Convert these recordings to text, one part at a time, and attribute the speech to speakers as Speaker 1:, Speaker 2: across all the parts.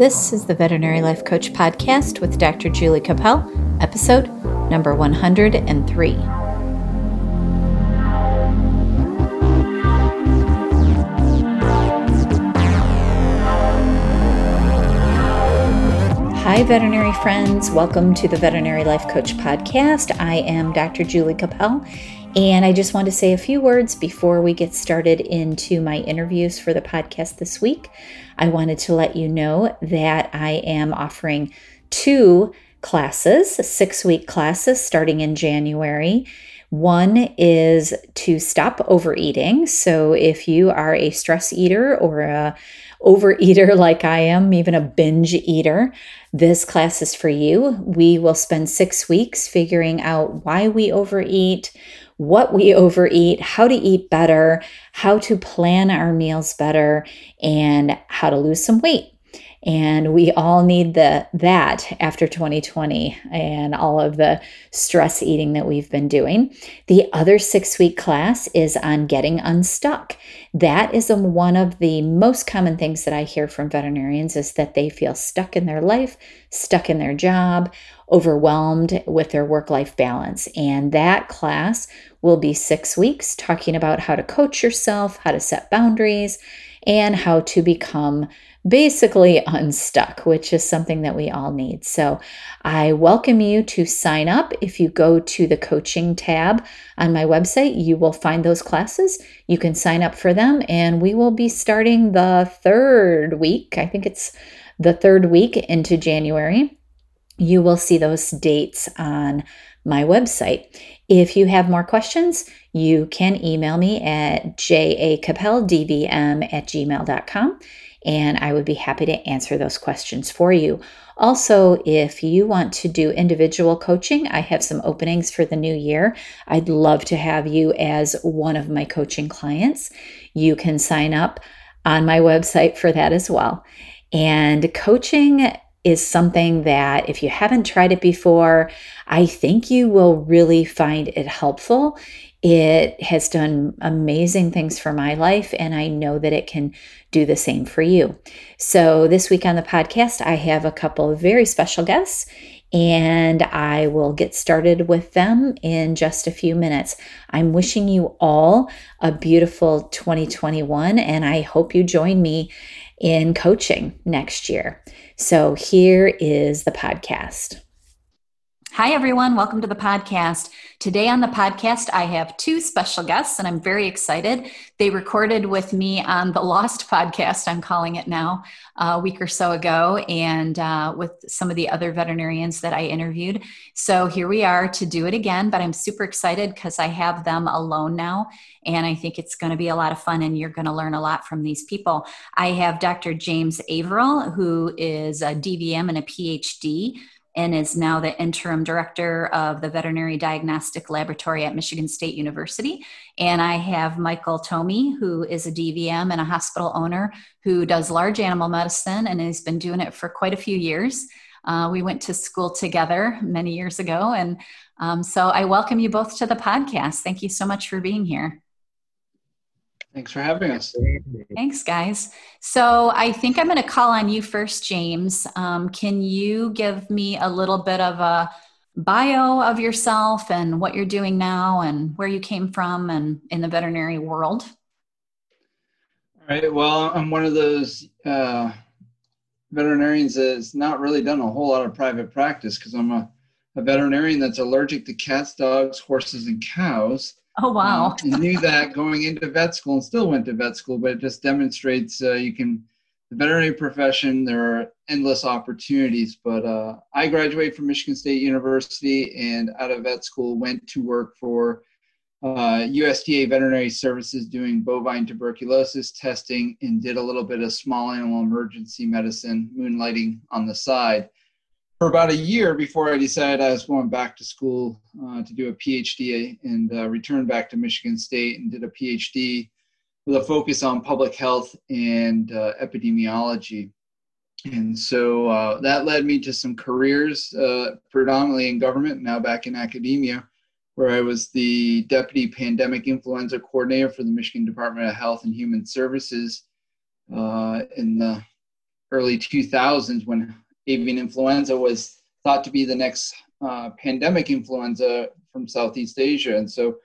Speaker 1: This is the Veterinary Life Coach Podcast with Dr. Julie Capel, episode number 103. Hi, veterinary friends. Welcome to the Veterinary Life Coach Podcast. I am Dr. Julie Capel, and I just want to say a few words before we get started into my interviews for the podcast this week. I wanted to let you know that I am offering two classes, six week classes starting in January. One is to stop overeating. So if you are a stress eater or a overeater like I am, even a binge eater, this class is for you. We will spend six weeks figuring out why we overeat, what we overeat, how to eat better, how to plan our meals better, and how to lose some weight. And we all need the that after 2020 and all of the stress eating that we've been doing. The other six week class is on getting unstuck. That is a, one of the most common things that I hear from veterinarians is that they feel stuck in their life, stuck in their job, overwhelmed with their work life balance. And that class will be six weeks talking about how to coach yourself, how to set boundaries, and how to become basically unstuck, which is something that we all need. So I welcome you to sign up. If you go to the coaching tab on my website, you will find those classes. You can sign up for them, and we will be starting the third week. I think it's the third week into January. You will see those dates on my website. If you have more questions, you can email me at jacapeldvm at gmail.com and I would be happy to answer those questions for you. Also, if you want to do individual coaching, I have some openings for the new year. I'd love to have you as one of my coaching clients. You can sign up on my website for that as well. And coaching is something that if you haven't tried it before, I think you will really find it helpful. It has done amazing things for my life, and I know that it can do the same for you. So, this week on the podcast, I have a couple of very special guests, and I will get started with them in just a few minutes. I'm wishing you all a beautiful 2021, and I hope you join me in coaching next year. So here is the podcast. Hi, everyone. Welcome to the podcast. Today on the podcast, I have two special guests, and I'm very excited. They recorded with me on the Lost podcast, I'm calling it now, a week or so ago, and uh, with some of the other veterinarians that I interviewed. So here we are to do it again, but I'm super excited because I have them alone now, and I think it's going to be a lot of fun, and you're going to learn a lot from these people. I have Dr. James Averill, who is a DVM and a PhD and is now the interim director of the Veterinary Diagnostic Laboratory at Michigan State University. And I have Michael Thome, who is a DVM and a hospital owner who does large animal medicine and has been doing it for quite a few years. Uh, we went to school together many years ago. And um, so I welcome you both to the podcast. Thank you so much for being here.
Speaker 2: Thanks for having us.
Speaker 1: Thanks, guys. So I think I'm going to call on you first, James. Um, can you give me a little bit of a bio of yourself and what you're doing now and where you came from and in the veterinary world?
Speaker 2: All right. Well, I'm one of those uh, veterinarians that's not really done a whole lot of private practice because I'm a, a veterinarian that's allergic to cats, dogs, horses, and cows
Speaker 1: Oh wow!
Speaker 2: Um, knew that going into vet school and still went to vet school, but it just demonstrates uh, you can the veterinary profession. There are endless opportunities. But uh, I graduated from Michigan State University and out of vet school went to work for uh, USDA Veterinary Services doing bovine tuberculosis testing and did a little bit of small animal emergency medicine, moonlighting on the side for about a year before I decided I was going back to school uh, to do a PhD and uh, returned back to Michigan State and did a PhD with a focus on public health and uh, epidemiology. And so uh, that led me to some careers, uh, predominantly in government, now back in academia, where I was the Deputy Pandemic Influenza Coordinator for the Michigan Department of Health and Human Services uh, in the early 2000s when avian influenza was thought to be the next uh, pandemic influenza from Southeast Asia. And so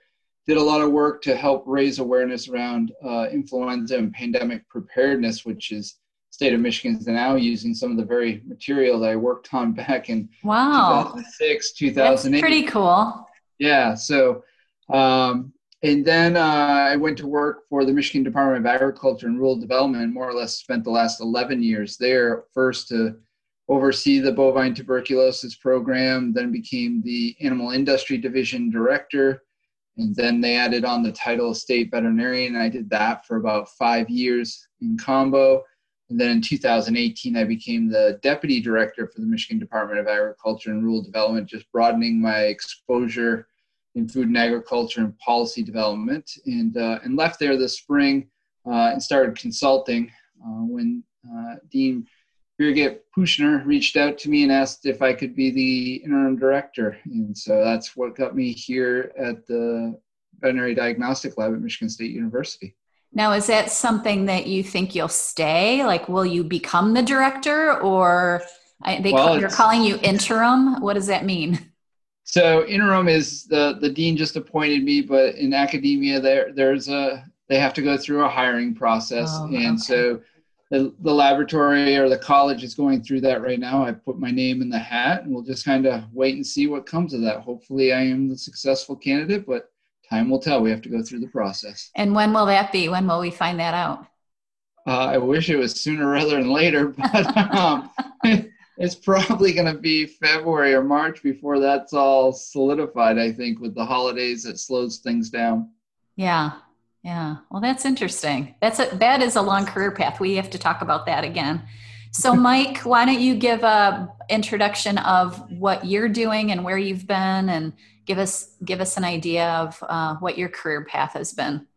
Speaker 2: did a lot of work to help raise awareness around uh, influenza and pandemic preparedness, which is state of Michigan is now using some of the very material that I worked on back in
Speaker 3: wow.
Speaker 2: 2006, 2008.
Speaker 3: That's pretty cool.
Speaker 2: Yeah. So, um, and then uh, I went to work for the Michigan Department of Agriculture and Rural Development, and more or less spent the last 11 years there, first to oversee the bovine tuberculosis program, then became the animal industry division director. And then they added on the title of state veterinarian. I did that for about five years in combo. And then in 2018, I became the deputy director for the Michigan Department of Agriculture and Rural Development, just broadening my exposure in food and agriculture and policy development. And, uh, and left there this spring uh, and started consulting uh, when uh, Dean Birgit Puschner reached out to me and asked if I could be the interim director. And so that's what got me here at the Veterinary Diagnostic Lab at Michigan State University.
Speaker 3: Now, is that something that you think you'll stay? Like, will you become the director or they well, you're calling you interim? What does that mean?
Speaker 2: So interim is the, the dean just appointed me, but in academia there, there's a, they have to go through a hiring process. Oh, and okay. so the, the laboratory or the college is going through that right now. I put my name in the hat and we'll just kind of wait and see what comes of that. Hopefully I am the successful candidate, but time will tell. We have to go through the process.
Speaker 3: And when will that be? When will we find that out?
Speaker 2: Uh, I wish it was sooner rather than later, but um, it's probably going to be February or March before that's all solidified. I think with the holidays, it slows things down.
Speaker 3: Yeah, yeah. Well, that's interesting. That's a that is a long career path. We have to talk about that again. So, Mike, why don't you give a introduction of what you're doing and where you've been, and give us give us an idea of uh, what your career path has been.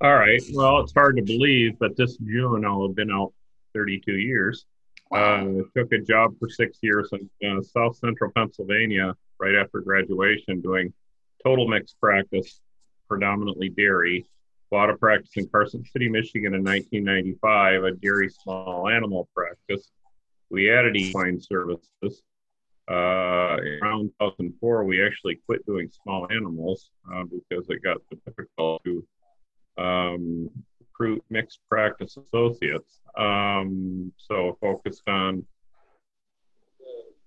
Speaker 4: All right. Well, it's hard to believe, but this June I'll have been out 32 years. Uh, took a job for six years in uh, South Central Pennsylvania right after graduation, doing total mixed practice, predominantly dairy. Bought a practice in Carson City, Michigan in 1995, a dairy small animal practice. We added equine services uh, around 2004, we actually quit doing small animals uh, because it got difficult to um, recruit mixed practice associates. Um, so focused on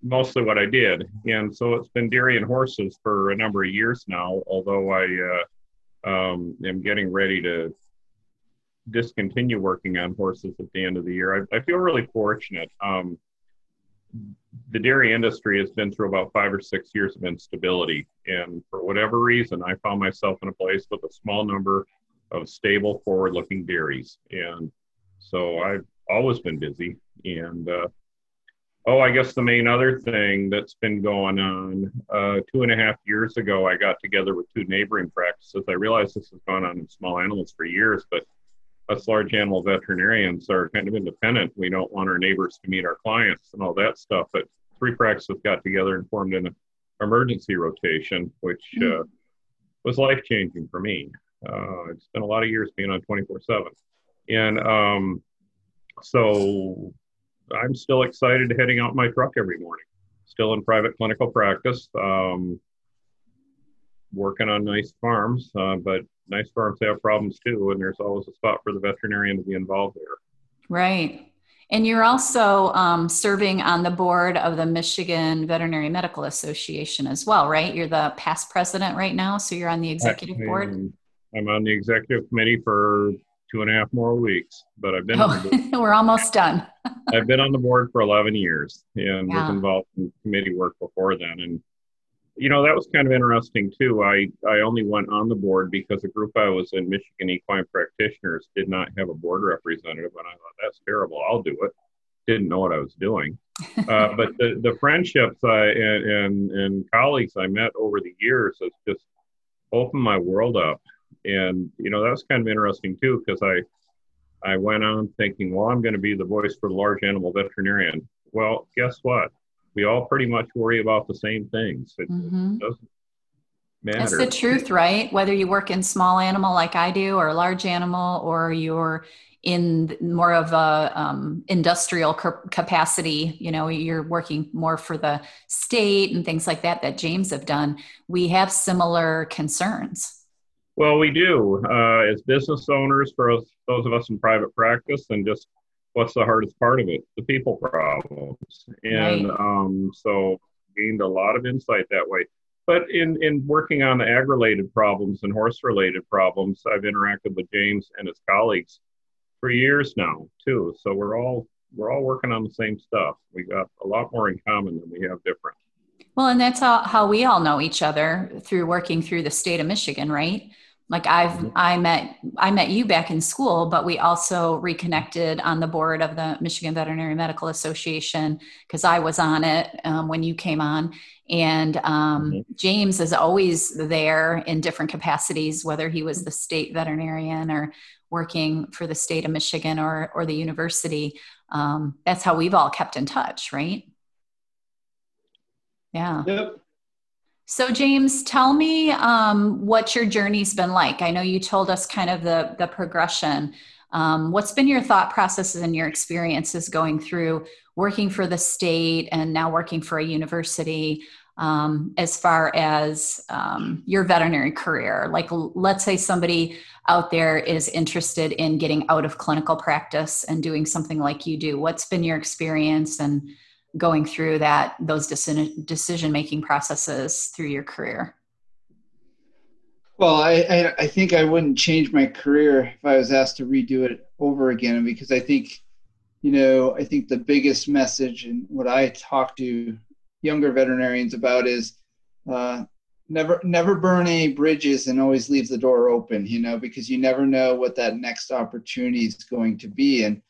Speaker 4: mostly what I did. And so it's been dairy and horses for a number of years now, although I uh, um, am getting ready to discontinue working on horses at the end of the year. I, I feel really fortunate. Um, the dairy industry has been through about five or six years of instability. And for whatever reason, I found myself in a place with a small number of stable, forward looking dairies. And so I've always been busy. And uh, oh, I guess the main other thing that's been going on uh, two and a half years ago, I got together with two neighboring practices. I realized this has gone on in small animals for years, but us large animal veterinarians are kind of independent. We don't want our neighbors to meet our clients and all that stuff. But three practices got together and formed an emergency rotation, which mm. uh, was life changing for me. Uh, it's been a lot of years being on 24 7. And um, so I'm still excited heading out my truck every morning. Still in private clinical practice, um, working on nice farms, uh, but nice farms have problems too, and there's always a spot for the veterinarian to be involved there.
Speaker 3: Right. And you're also um, serving on the board of the Michigan Veterinary Medical Association as well, right? You're the past president right now, so you're on the executive board.
Speaker 4: I'm on the executive committee for two and a half more weeks, but I've been.
Speaker 3: Oh, we're almost done.
Speaker 4: I've been on the board for 11 years and yeah. was involved in committee work before then, and you know that was kind of interesting too i i only went on the board because the group i was in michigan equine practitioners did not have a board representative and i thought that's terrible i'll do it didn't know what i was doing uh, but the, the friendships I, and, and, and colleagues i met over the years has just opened my world up and you know that was kind of interesting too because i i went on thinking well i'm going to be the voice for the large animal veterinarian well guess what we all pretty much worry about the same things. It, mm-hmm. doesn't matter.
Speaker 3: That's the truth, right? Whether you work in small animal like I do, or large animal, or you're in more of a um, industrial capacity you know you're working more for the state and things like that that james have done we have similar concerns
Speaker 4: well we do uh, as business owners for us, those of us in private practice and just what's the hardest part of it the people problems and right. um, so gained a lot of insight that way but in, in working on the ag related problems and horse related problems i've interacted with james and his colleagues for years now too. So we're all we're all working on the same stuff. We got a lot more in common than we have different.
Speaker 3: Well, and that's how, how we all know each other through working through the state of Michigan, right? Like I've mm-hmm. I met I met you back in school, but we also reconnected on the board of the Michigan Veterinary Medical Association because I was on it um, when you came on, and um, mm-hmm. James is always there in different capacities, whether he was the state veterinarian or working for the state of Michigan or or the university. Um, that's how we've all kept in touch, right? Yeah.
Speaker 2: Yep.
Speaker 3: So, James, tell me um, what your journey's been like. I know you told us kind of the the progression. Um, what's been your thought processes and your experiences going through working for the state and now working for a university? um, as far as um, your veterinary career. Like, let's say somebody out there is interested in getting out of clinical practice and doing something like you do. What's been your experience and going through that those decision making processes through your career?
Speaker 2: Well, I, I, I think I wouldn't change my career if I was asked to redo it over again because I think, you know, I think the biggest message and what I talk to younger veterinarians about is uh, never never burn any bridges and always leave the door open you know because you never know what that next opportunity is going to be and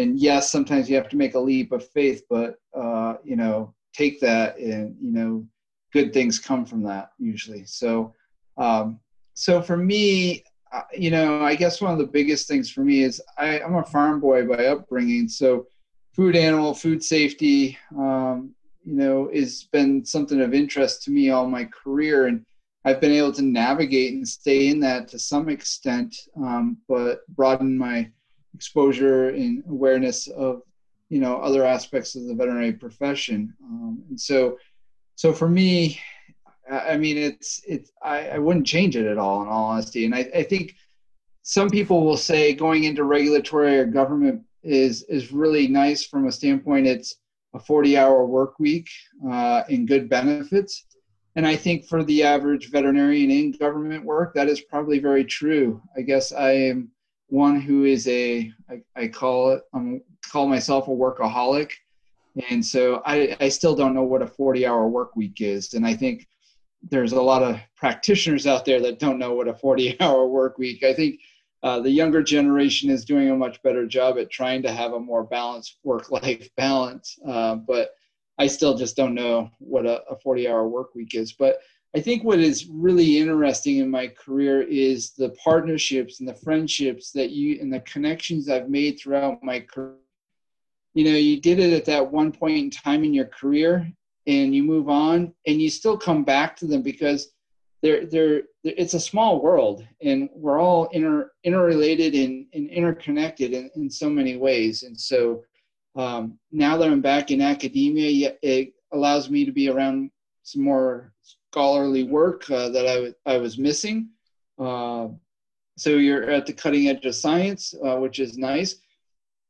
Speaker 2: and yes sometimes you have to make a leap of faith but uh, you know take that and you know good things come from that usually so um, so for me uh, you know i guess one of the biggest things for me is I, i'm a farm boy by upbringing so food animal food safety um, you know, has been something of interest to me all my career. And I've been able to navigate and stay in that to some extent, um, but broaden my exposure and awareness of, you know, other aspects of the veterinary profession. Um, and so, so for me, I mean, it's, it's, I, I wouldn't change it at all in all honesty. And I, I think some people will say going into regulatory or government is, is really nice from a standpoint. It's, a 40 hour work week uh, and good benefits. And I think for the average veterinarian in government work, that is probably very true. I guess I am one who is a, I, I call it, I um, call myself a workaholic. And so I, I still don't know what a 40 hour work week is. And I think there's a lot of practitioners out there that don't know what a 40 hour work week. I think uh, the younger generation is doing a much better job at trying to have a more balanced work-life balance. Uh, but I still just don't know what a, a 40-hour work week is. But I think what is really interesting in my career is the partnerships and the friendships that you and the connections I've made throughout my career. You know, you did it at that one point in time in your career and you move on and you still come back to them because they're, they're, it's a small world and we're all inter, interrelated and, and interconnected in, in so many ways. And so um, now that I'm back in academia, it allows me to be around some more scholarly work uh, that I, w- I was missing. Uh, so you're at the cutting edge of science, uh, which is nice.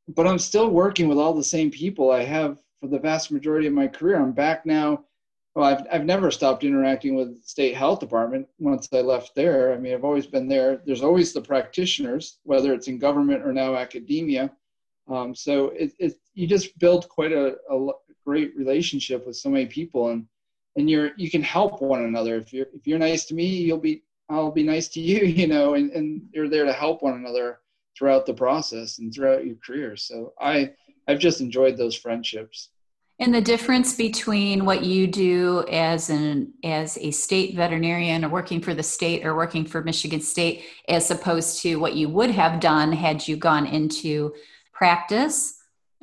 Speaker 2: But I'm still working with all the same people I have for the vast majority of my career. I'm back now well, I've, I've never stopped interacting with state health department once I left there. I mean, I've always been there. There's always the practitioners, whether it's in government or now academia. Um, so it, it, you just build quite a, a great relationship with so many people and, and you're, you can help one another. If you're, if you're nice to me, you'll be, I'll be nice to you, you know, and, and you're there to help one another throughout the process and throughout your career. So I, I've just enjoyed those friendships.
Speaker 3: And the difference between what you do as an as a state veterinarian or working for the state or working for Michigan State as opposed to what you would have done had you gone into practice.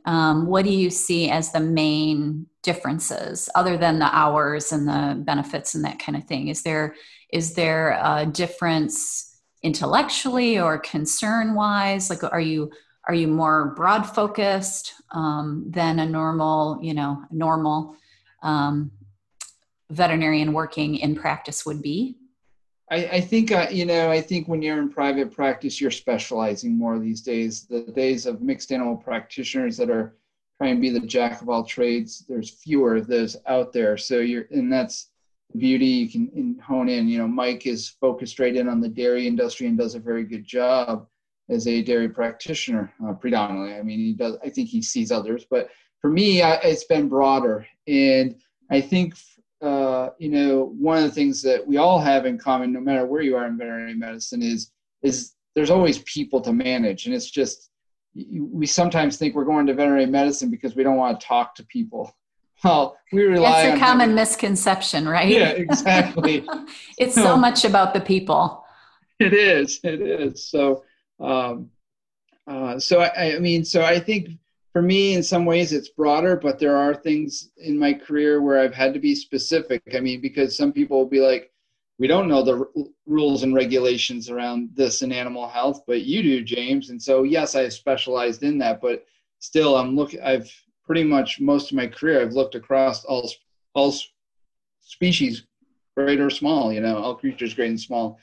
Speaker 3: Um, what do you see as the main differences other than the hours and the benefits and that kind of thing? Is there is there a difference intellectually or concern wise? Like are you are you more broad focused um, than a normal, you know, normal um, veterinarian working in practice would be?
Speaker 2: I, I think uh, you know. I think when you're in private practice, you're specializing more these days. The days of mixed animal practitioners that are trying to be the jack of all trades, there's fewer of those out there. So you're, and that's the beauty. You can hone in. You know, Mike is focused straight in on the dairy industry and does a very good job as a dairy practitioner, uh, predominantly. I mean, he does. I think he sees others, but for me, I, it's been broader, and I think uh, you know, one of the things that we all have in common, no matter where you are in veterinary medicine, is is there's always people to manage, and it's just we sometimes think we're going to veterinary medicine because we don't want to talk to people. Well, we rely.
Speaker 3: It's a common misconception, right?
Speaker 2: Yeah, exactly.
Speaker 3: it's so, so, much about the people.
Speaker 2: It is. It is. So, um, uh, so I, I mean, so I think for me, in some ways, it's broader, but there are things in my career where I've had to be specific. I mean, because some people will be like, we don't know the r- rules and regulations around this in animal health, but you do, James. And so, yes, i've specialized in that, but still, I'm looking. I've pretty much most of my career, I've looked across all all species, great or small. You know, all creatures, great and small,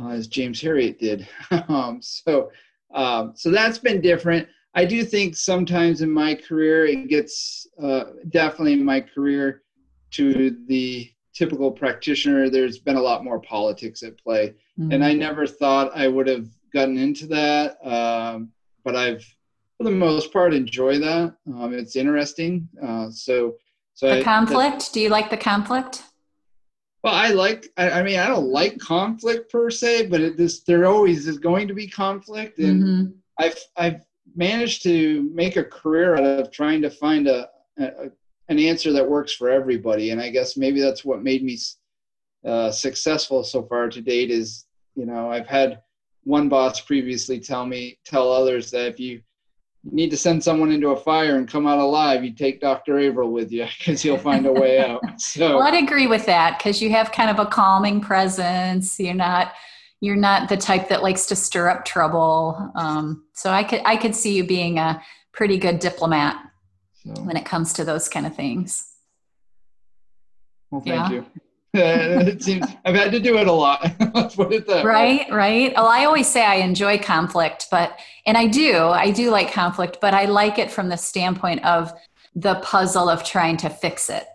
Speaker 2: uh, as James Herriot did. um, so, um, so that's been different. I do think sometimes in my career it gets uh, definitely in my career to the typical practitioner. There's been a lot more politics at play, mm-hmm. and I never thought I would have gotten into that. Um, but I've, for the most part, enjoy that. Um, it's interesting. Uh, so, so
Speaker 3: the I, conflict. do you like the conflict?
Speaker 2: Well, I like. I, I, mean, I don't like conflict per se, but it, this there always is going to be conflict, and mm-hmm. I've I've managed to make a career out of trying to find a, a an answer that works for everybody. And I guess maybe that's what made me uh, successful so far to date. Is you know I've had one boss previously tell me tell others that if you need to send someone into a fire and come out alive, you take Dr. Averill with you because he'll find a way out. So
Speaker 3: well, I'd agree with that because you have kind of a calming presence. You're not you're not the type that likes to stir up trouble. Um, so I could I could see you being a pretty good diplomat so. when it comes to those kind of things.
Speaker 2: Well, thank yeah. you. it seems I've had to do it a lot. Let's put it that
Speaker 3: right, way. right. Well, I always say I enjoy conflict, but and I do, I do like conflict, but I like it from the standpoint of the puzzle of trying to fix it.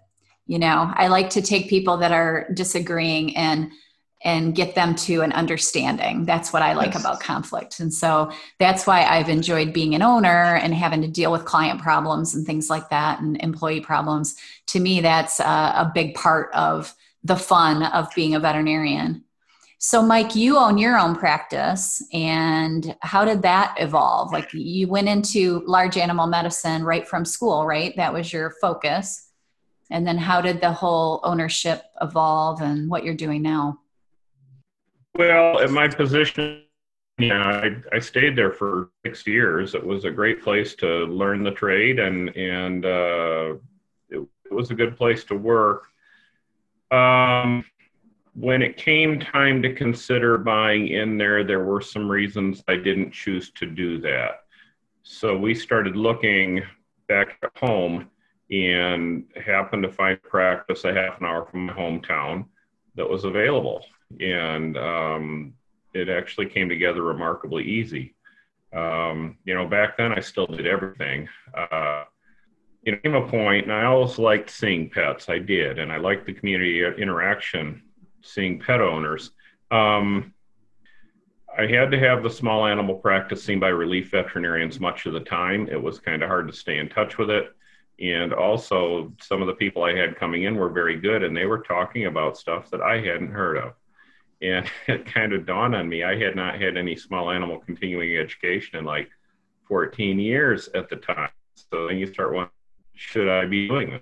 Speaker 3: You know, I like to take people that are disagreeing and and get them to an understanding. That's what I like yes. about conflict. And so that's why I've enjoyed being an owner and having to deal with client problems and things like that and employee problems. To me, that's a, a big part of the fun of being a veterinarian. So, Mike, you own your own practice, and how did that evolve? Like, you went into large animal medicine right from school, right? That was your focus. And then, how did the whole ownership evolve and what you're doing now?
Speaker 4: Well, at my position, yeah, I, I stayed there for six years. It was a great place to learn the trade, and and uh, it, it was a good place to work. Um, when it came time to consider buying in there, there were some reasons I didn't choose to do that. So we started looking back at home and happened to find practice a half an hour from my hometown that was available and um, it actually came together remarkably easy. Um, you know, back then I still did everything. Uh, you know, came a point, and I always liked seeing pets. I did, and I liked the community interaction, seeing pet owners. Um, I had to have the small animal practice seen by relief veterinarians much of the time. It was kind of hard to stay in touch with it. And also, some of the people I had coming in were very good, and they were talking about stuff that I hadn't heard of and it kind of dawned on me I had not had any small animal continuing education in like 14 years at the time. So then you start wondering, should I be doing this?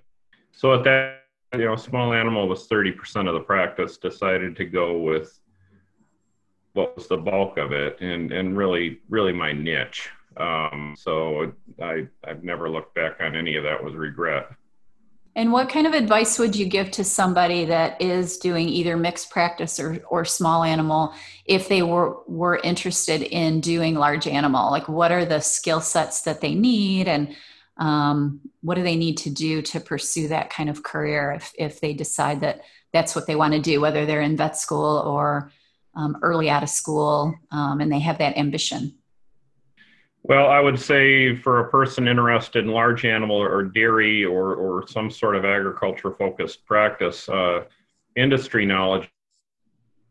Speaker 4: So at that, you know, small animal was 30% of the practice, decided to go with what was the bulk of it and, and really, really my niche. Um, so I, I've never looked back on any of that with regret.
Speaker 3: And what kind of advice would you give to somebody that is doing either mixed practice or, or small animal if they were, were interested in doing large animal? Like, what are the skill sets that they need, and um, what do they need to do to pursue that kind of career if, if they decide that that's what they want to do, whether they're in vet school or um, early out of school um, and they have that ambition?
Speaker 4: Well, I would say for a person interested in large animal or dairy or, or some sort of agriculture focused practice, uh, industry knowledge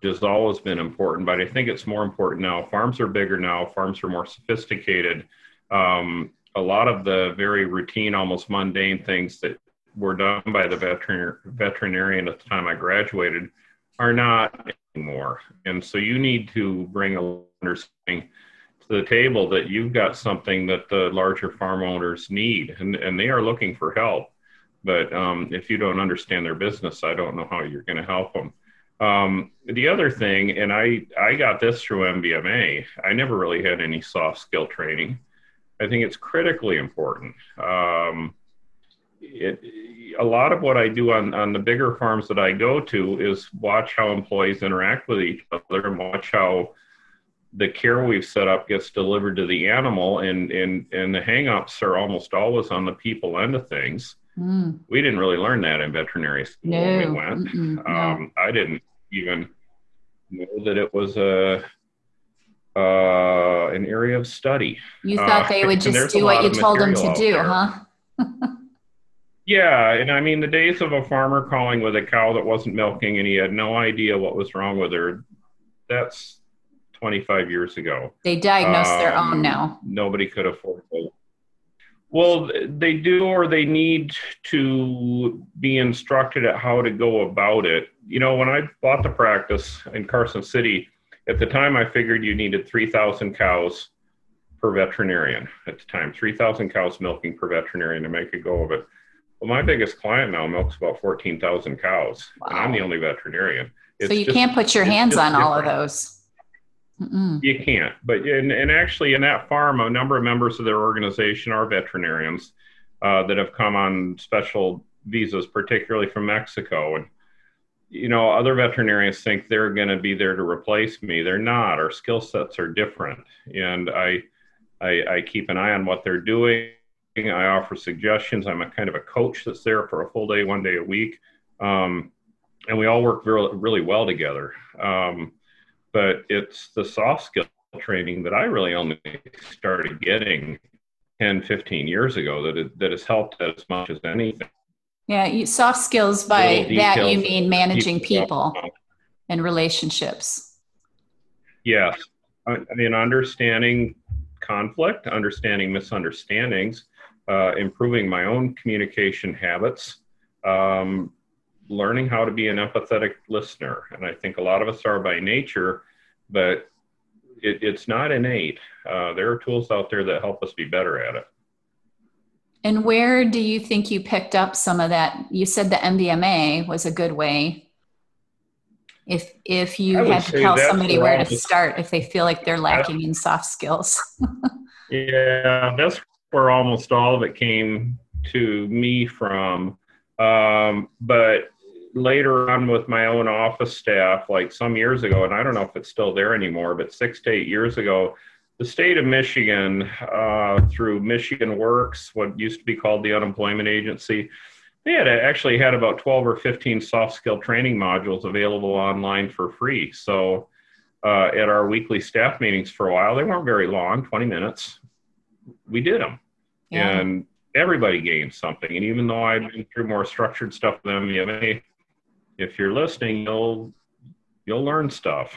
Speaker 4: has always been important, but I think it's more important now. Farms are bigger now, farms are more sophisticated. Um, a lot of the very routine, almost mundane things that were done by the veterin- veterinarian at the time I graduated are not anymore. And so you need to bring a understanding the table that you've got something that the larger farm owners need and, and they are looking for help. But um, if you don't understand their business, I don't know how you're going to help them. Um, the other thing, and I, I got this through MVMA, I never really had any soft skill training. I think it's critically important. Um, it, a lot of what I do on, on the bigger farms that I go to is watch how employees interact with each other and watch how the care we've set up gets delivered to the animal and and and the hangups are almost always on the people end of things mm. we didn't really learn that in veterinary school no. we went um, i didn't even know that it was a uh, an area of study
Speaker 3: you thought uh, they would just do what you told them to do there. huh
Speaker 4: yeah and i mean the days of a farmer calling with a cow that wasn't milking and he had no idea what was wrong with her that's 25 years ago.
Speaker 3: They diagnose um, their own um, now.
Speaker 4: Nobody could afford it. Well, they do, or they need to be instructed at how to go about it. You know, when I bought the practice in Carson City, at the time I figured you needed 3,000 cows per veterinarian at the time, 3,000 cows milking per veterinarian to make a go of it. Well, my biggest client now milks about 14,000 cows, wow. and I'm the only veterinarian.
Speaker 3: It's so you just, can't put your hands on different. all of those.
Speaker 4: Mm-mm. You can't. But and, and actually, in that farm, a number of members of their organization are veterinarians uh, that have come on special visas, particularly from Mexico. And you know, other veterinarians think they're going to be there to replace me. They're not. Our skill sets are different, and I, I, I keep an eye on what they're doing. I offer suggestions. I'm a kind of a coach that's there for a full day, one day a week, um, and we all work really, really well together. Um, but it's the soft skill training that I really only started getting 10, 15 years ago that, it, that has helped as much as anything.
Speaker 3: Yeah, you, soft skills by that you mean managing people, people and relationships.
Speaker 4: Yes. I, I mean, understanding conflict, understanding misunderstandings, uh, improving my own communication habits, um, learning how to be an empathetic listener. And I think a lot of us are by nature, but it, it's not innate. Uh, there are tools out there that help us be better at it.
Speaker 3: And where do you think you picked up some of that? You said the MVMA was a good way. If if you had to tell somebody where to start if they feel like they're lacking in soft skills.
Speaker 4: yeah, that's where almost all of it came to me from. Um, but later on with my own office staff, like some years ago, and I don't know if it's still there anymore, but six to eight years ago, the state of Michigan, uh, through Michigan Works, what used to be called the Unemployment Agency, they had actually had about 12 or 15 soft skill training modules available online for free. So uh, at our weekly staff meetings for a while, they weren't very long, 20 minutes. We did them. Yeah. And everybody gained something. And even though I've been through more structured stuff with MVMA, if you're listening, you'll you'll learn stuff.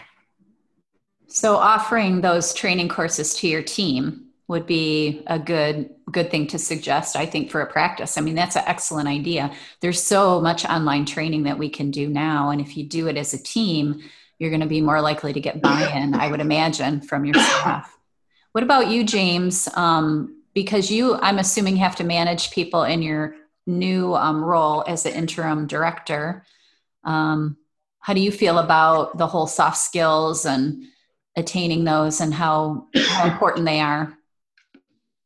Speaker 3: So offering those training courses to your team would be a good good thing to suggest i think for a practice. I mean that's an excellent idea. There's so much online training that we can do now and if you do it as a team you're going to be more likely to get buy-in i would imagine from your staff. What about you james? Um, because you i'm assuming have to manage people in your new um, role as the interim director um, how do you feel about the whole soft skills and attaining those and how, how important they are?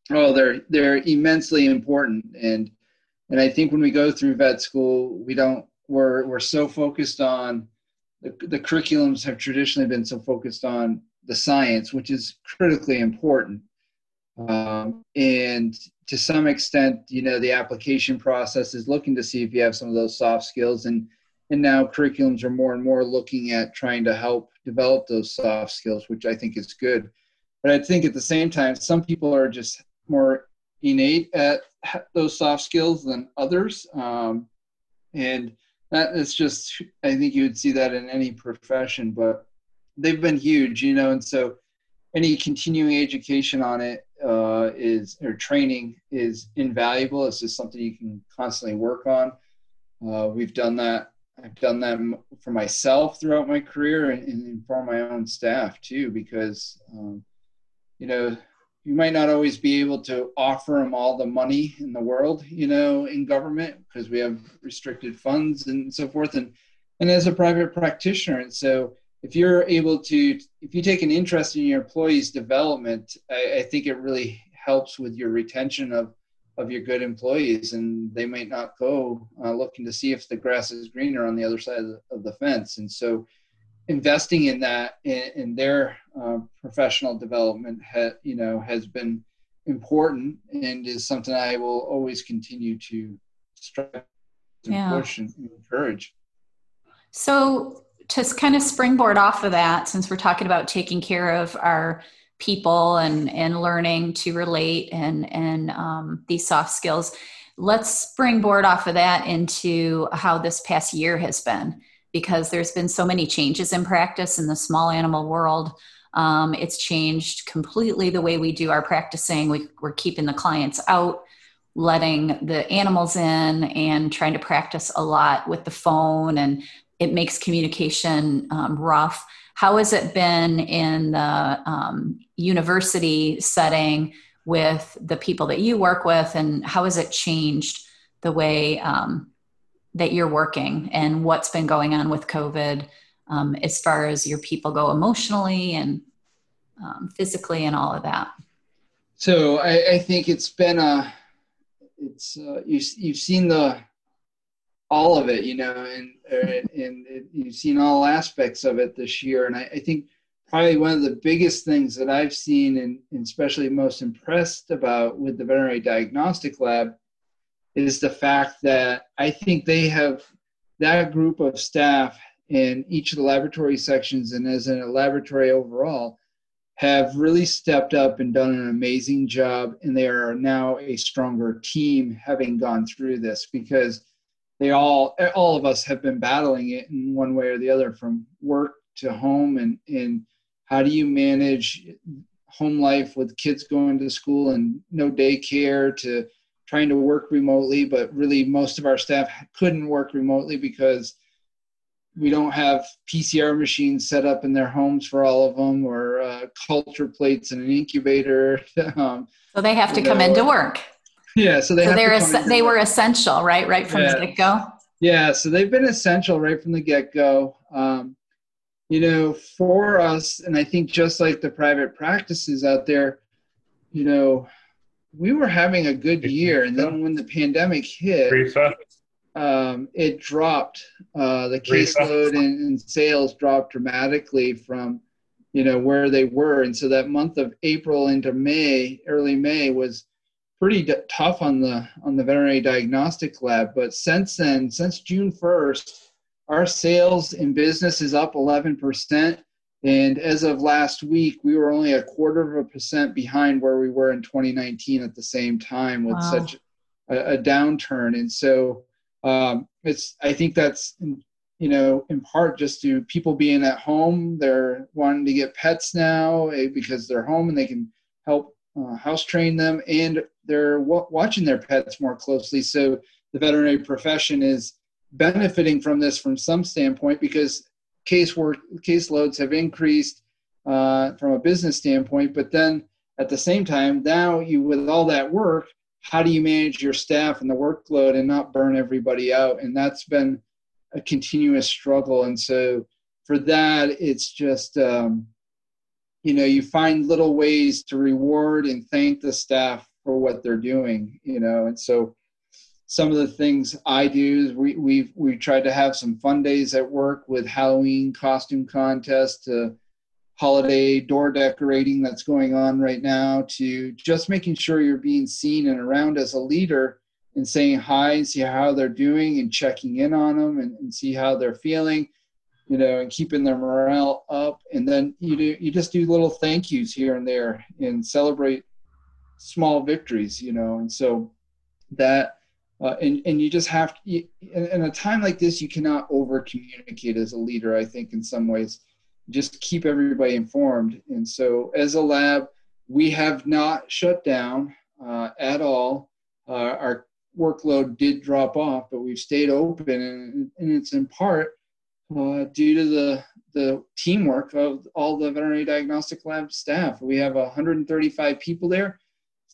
Speaker 2: Oh, they're they're immensely important, and and I think when we go through vet school, we don't we're we're so focused on the, the curriculums have traditionally been so focused on the science, which is critically important. Um, and to some extent, you know, the application process is looking to see if you have some of those soft skills. And and now curriculums are more and more looking at trying to help develop those soft skills, which I think is good. But I think at the same time, some people are just more innate at those soft skills than others. Um, and that is just, I think you would see that in any profession, but they've been huge, you know, and so any continuing education on it uh, is or training is invaluable. It's just something you can constantly work on. Uh, we've done that. I've done that for myself throughout my career and, and for my own staff too, because um, you know you might not always be able to offer them all the money in the world, you know, in government because we have restricted funds and so forth. And and as a private practitioner, and so if you're able to, if you take an interest in your employees' development, I, I think it really helps with your retention of of your good employees, and they might not go uh, looking to see if the grass is greener on the other side of the, of the fence. And so, investing in that in, in their uh, professional development, ha, you know, has been important and is something I will always continue to strive yeah. push and encourage.
Speaker 3: So, to kind of springboard off of that, since we're talking about taking care of our people and and learning to relate and and um, these soft skills, let's springboard off of that into how this past year has been because there's been so many changes in practice in the small animal world. Um, it's changed completely the way we do our practicing. We, we're keeping the clients out, letting the animals in, and trying to practice a lot with the phone, and it makes communication um, rough. How has it been in the um, university setting with the people that you work with, and how has it changed the way um, that you're working and what's been going on with COVID um, as far as your people go emotionally and um, physically and all of that?
Speaker 2: So I, I think it's been a, it's uh, you, you've seen the all of it, you know, and uh, and it, you've seen all aspects of it this year. And I, I, think probably one of the biggest things that I've seen and, and especially most impressed about with the veterinary diagnostic lab is the fact that I think they have that group of staff in each of the laboratory sections and as in a laboratory overall have really stepped up and done an amazing job and they are now a stronger team having gone through this because they all all of us have been battling it in one way or the other from work to home and and how do you manage home life with kids going to school and no daycare to trying to work remotely, but really most of our staff couldn't work remotely because we don't have PCR machines set up in their homes for all of them, or uh, culture plates and an incubator.
Speaker 3: um, so they have to come know. into work.
Speaker 2: Yeah, so they so
Speaker 3: they're es- they were essential, right? Right from yeah. the get go.
Speaker 2: Yeah, so they've been essential right from the get go. Um, you know, for us, and I think just like the private practices out there, you know, we were having a good year, and then when the pandemic hit, um, it dropped. Uh, the caseload and, and, sales dropped dramatically from you know where they were, and so that month of April into May, early May, was pretty d- tough on the on the veterinary diagnostic lab. But since then, since June first, our sales in business is up 11 percent and as of last week, we were only a quarter of a percent behind where we were in 2019 at the same time with wow. such a, a, downturn. And so um, it's, I think that's, you know, in part just to people being at home. They're wanting to get pets now eh, because they're home and they can help uh, house train them and they're w- watching their pets more closely. So the veterinary profession is benefiting from this from some standpoint because case work caseloads have increased uh, from a business standpoint, but then at the same time, now you with all that work, how do you manage your staff and the workload and not burn everybody out? And that's been a continuous struggle. And so for that, it's just um, you know you find little ways to reward and thank the staff for what they're doing. You know, and so some of the things I do is we we've we tried to have some fun days at work with Halloween costume contest to holiday door decorating that's going on right now to just making sure you're being seen and around as a leader and saying hi and see how they're doing and checking in on them and, and see how they're feeling you know and keeping their morale up. And then you do you just do little thank yous here and there and celebrate small victories you know. And so that uh, and and you just have to, you, in, in a time like this you cannot over communicate as a leader i think in some ways. Just keep everybody informed. And so as a lab we have not shut down uh, at all. Uh, our workload did drop off but we've stayed open and, and it's in part uh, due to the the teamwork of all the veterinary diagnostic lab staff we have 135 people there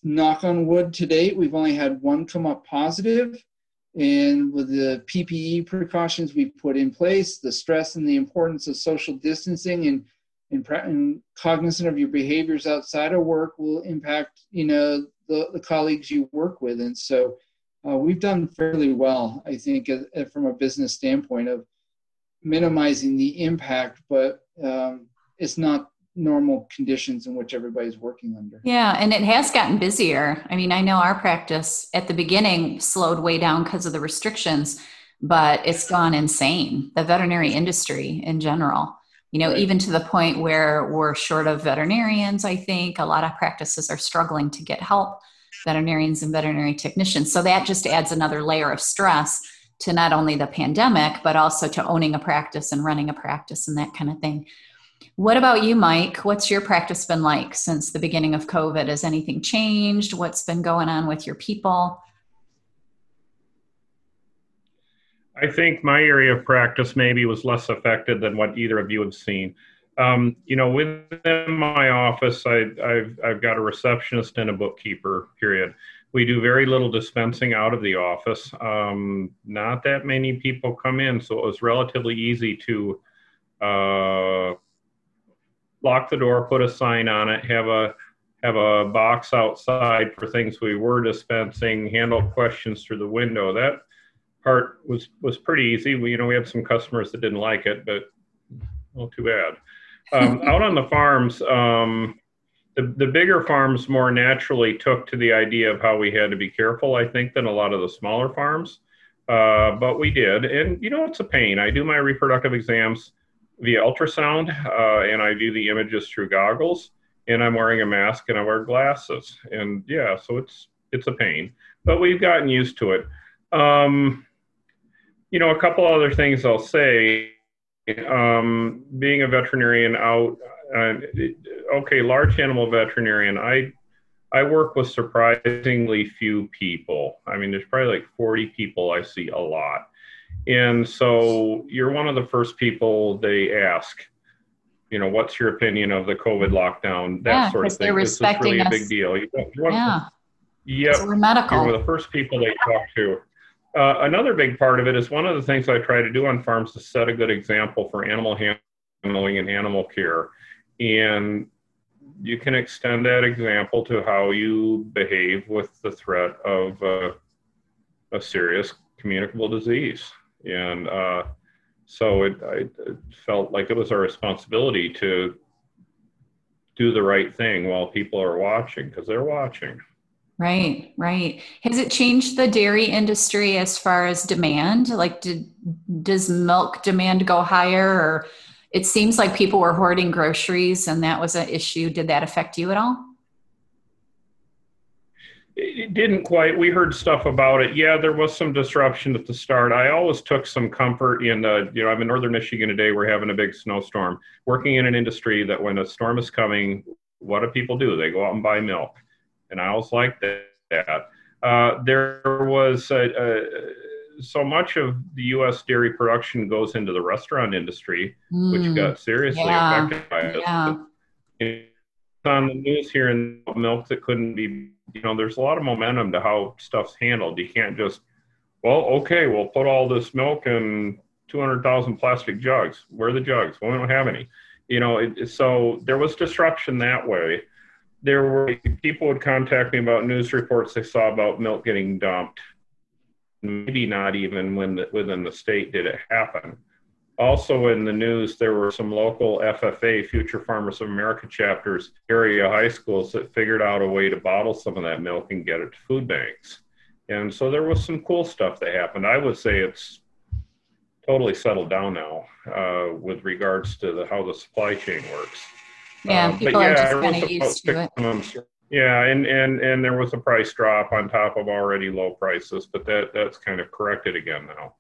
Speaker 2: knock on wood to date, we've only had one come up positive. And with the PPE precautions we've put in place, the stress and the importance of social distancing and, and, and cognizant of your behaviors outside of work will impact, you know, the, the colleagues you work with. And so uh, we've done fairly well, I think, uh from a business standpoint of minimizing the impact, but um, it's not normal conditions in which everybody's working under.
Speaker 3: Yeah, and it has gotten busier. I mean, I know our practice at the beginning slowed way down because of the restrictions, but it's gone insane. The veterinary industry in general, you know, right. even to the point where we're short of veterinarians, I think a lot of practices are struggling to get help, veterinarians and veterinary technicians. So that just adds another layer of stress to not only the pandemic, but also to owning a practice and running a practice and that kind of thing. What about you, Mike? What's your practice been like since the beginning of COVID? Has anything changed? What's been going on with your people?
Speaker 4: I think my area of practice maybe was less affected than what either of you have seen. Um, you know, within my office, I, have I've got a receptionist and a bookkeeper, period. We do very little dispensing out of the office. Um, not that many people come in, so it was relatively easy to uh, lock the door, put a sign on it, have a have a box outside for things we were dispensing, handle questions through the window. That part was was pretty easy. We you know we had some customers that didn't like it, but well, too bad. Um, out on the farms, um, the the bigger farms more naturally took to the idea of how we had to be careful. I think than a lot of the smaller farms, uh, but we did. And you know it's a pain. I do my reproductive exams via ultrasound, uh, and I view the images through goggles, and I'm wearing a mask and I wear glasses, and yeah, so it's it's a pain, but we've gotten used to it. Um, you know, a couple other things I'll say. Um, being a veterinarian out, uh, okay, large animal veterinarian. I I work with surprisingly few people. I mean, there's probably like 40 people I see a lot. And so you're one of the first people they ask, you know, what's your opinion of the COVID lockdown? That
Speaker 3: yeah,
Speaker 4: sort of
Speaker 3: thing. They're respecting
Speaker 4: this is really
Speaker 3: us.
Speaker 4: a big deal. You,
Speaker 3: you yeah.
Speaker 4: Yep.
Speaker 3: We're medical.
Speaker 4: You're the first people they talk to. Uh, another big part of it is one of the things I try to do on farms to set a good example for animal handling and animal care. And you can extend that example to how you behave with the threat of uh, a serious communicable disease and uh, so it, I, it felt like it was our responsibility to do the right thing while people are watching because they're watching.
Speaker 3: Right, right. Has it changed the dairy industry as far as demand? Like, did does milk demand go higher, or it seems like people were hoarding groceries and that was an issue? Did that affect you at all?
Speaker 4: It didn't quite. We heard stuff about it. Yeah, there was some disruption at the start. I always took some comfort in the, you know, I'm in northern Michigan today. We're having a big snowstorm. Working in an industry that when a storm is coming, what do people do? They go out and buy milk. And I always liked that. Uh, there was a, a, so much of the U.S. dairy production goes into the restaurant industry, mm, which got seriously yeah, affected by it. Yeah. It's on the news here in milk that couldn't be you know, there's a lot of momentum to how stuff's handled. You can't just, well, okay, we'll put all this milk in 200,000 plastic jugs. Where are the jugs? Well, we don't have any. You know, it, so there was disruption that way. There were people would contact me about news reports they saw about milk getting dumped. Maybe not even when the, within the state did it happen. Also in the news, there were some local FFA, Future Farmers of America chapters, area high schools that figured out a way to bottle some of that milk and get it to food banks. And so there was some cool stuff that happened. I would say it's totally settled down now uh, with regards to the, how the supply chain works.
Speaker 3: Yeah, um, people yeah, are just kind of used to
Speaker 4: it. Yeah, and, and and there was a price drop on top of already low prices, but that that's kind of corrected again now.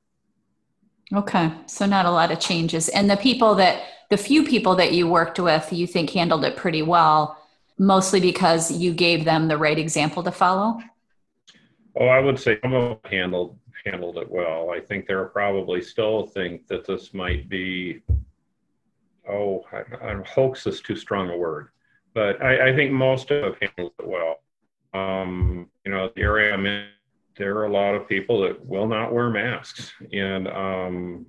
Speaker 3: Okay, so not a lot of changes, and the people that the few people that you worked with, you think handled it pretty well, mostly because you gave them the right example to follow.
Speaker 4: Oh, I would say some of them handled handled it well. I think there are probably still think that this might be, oh, I, I, hoax is too strong a word, but I, I think most have handled it well. Um, you know, the area I'm in, there are a lot of people that will not wear masks, and um,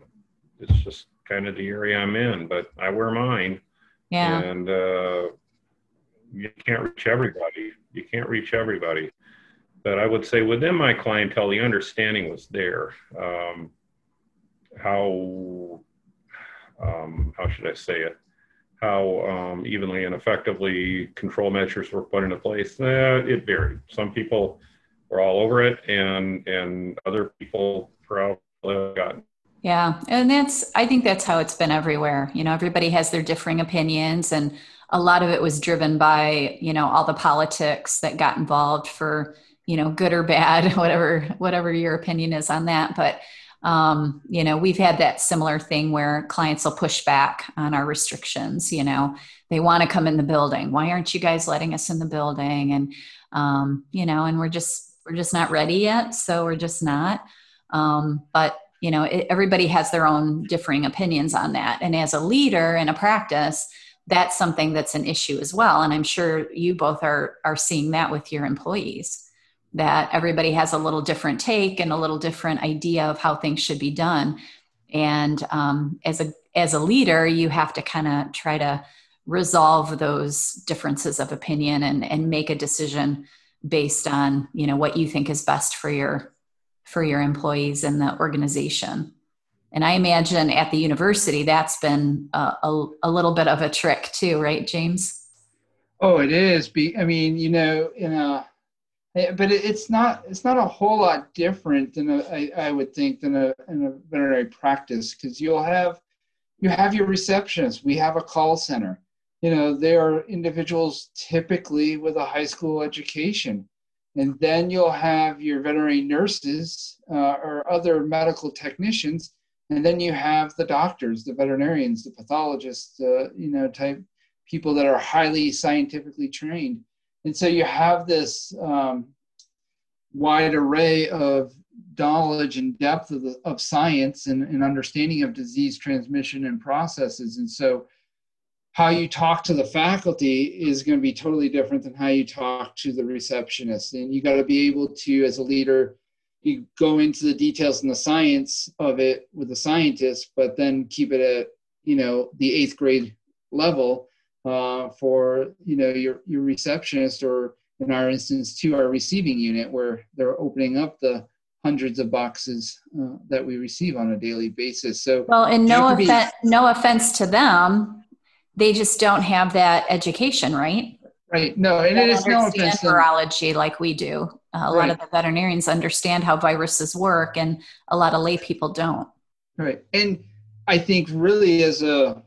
Speaker 4: it's just kind of the area I'm in. But I wear mine,
Speaker 3: yeah,
Speaker 4: and uh, you can't reach everybody. You can't reach everybody but I would say within my clientele, the understanding was there. Um, how um, how should I say it? How um, evenly and effectively control measures were put into place. Eh, it varied. Some people were all over it, and and other people probably got.
Speaker 3: Yeah, and that's I think that's how it's been everywhere. You know, everybody has their differing opinions, and a lot of it was driven by you know all the politics that got involved for you know good or bad whatever whatever your opinion is on that but um, you know we've had that similar thing where clients will push back on our restrictions you know. They want to come in the building. Why aren't you guys letting us in the building? And um, you know and we're just we're just not ready yet so we're just not. Um, but you know it, everybody has their own differing opinions on that. And as a leader in a practice that's something that's an issue as well. And i'm sure you both are are seeing that with your employees that everybody has a little different take and a little different idea of how things should be done. And um, as a as a leader you have to kind of try to resolve those differences of opinion and and make a decision based on you know what you think is best for your for your employees and the organization. And i imagine at the university that's been a, a, a little bit of a trick too right james?
Speaker 2: Oh it is. Be i mean you know in a but it's not it's not a whole lot different than a, I, I would think than a in a veterinary practice because you'll have you have your receptionist we have a call center. You know they are individuals typically with a high school education. And then you'll have your veterinary nurses uh, or other medical technicians. And then you have the doctors the veterinarians the pathologists uh, you know type people that are highly scientifically trained and so you have this um, wide array of knowledge and depth of, the, of science and, and understanding of disease transmission and processes. And so how you talk to the faculty is going to be totally different than how you talk to the receptionist. And you got to be able to as a leader you go into the details and the science of it with the scientist but then keep it at you know the eighth grade level uh, for you know your your receptionist or in our instance to our receiving unit where they're opening up the hundreds of boxes uh, that we receive on a daily basis. So
Speaker 3: well and no offense no offense to them they just don't have that education right?
Speaker 2: Right. No and it is no offense
Speaker 3: virology like we do. Uh, a right. lot of the veterinarians understand how viruses work and a lot of lay people don't.
Speaker 2: Right. And i think really as a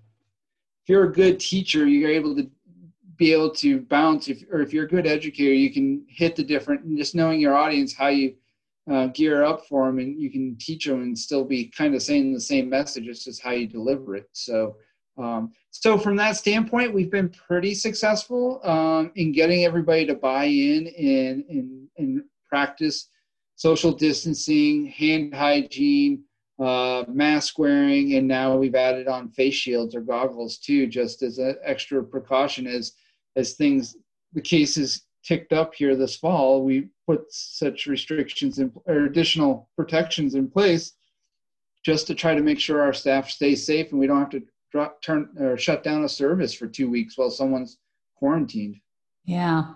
Speaker 2: you're a good teacher, you're able to be able to bounce. If or if you're a good educator, you can hit the different. And just knowing your audience, how you uh, gear up for them, and you can teach them and still be kind of saying the same message. It's just how you deliver it. So. Um, so from that standpoint, we've been pretty successful um, in getting everybody to buy in and, and, and practice social distancing, hand hygiene, uh, mask wearing, and now we've added on face shields or goggles too, just as an extra precaution as as things the cases ticked up here this fall. We put such restrictions in, or additional protections in place just to try to make sure our staff stay safe and we don't have to drop, turn or shut down a service for two weeks while someone's quarantined.
Speaker 3: Yeah.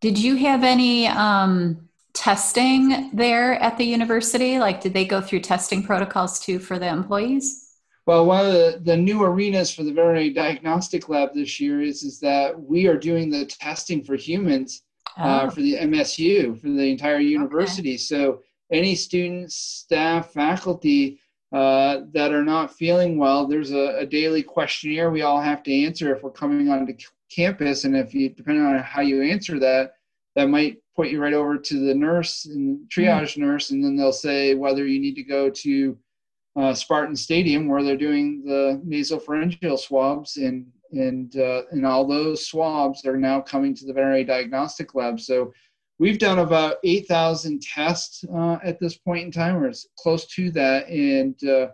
Speaker 3: Did you have any um, testing there at the university? Like, did they go through testing protocols too for the employees?
Speaker 2: Well, one of the, the new arenas for the veterinary diagnostic lab this year is, is that we are doing the testing for humans uh, oh. for the MSU, for the entire university. Okay. So any students, staff, faculty uh, that are not feeling well, there's a, a, daily questionnaire we all have to answer if we're coming onto campus. And if you, depending on how you answer that, that might you right over to the nurse and triage mm nurse, and then they'll say whether you need to go to uh, Spartan Stadium where they're doing the nasopharyngeal swabs, and and uh, and all those swabs are now coming to the veterinary diagnostic lab. So we've done about 8,000 tests uh, at this point in time, or it's close to that. And uh,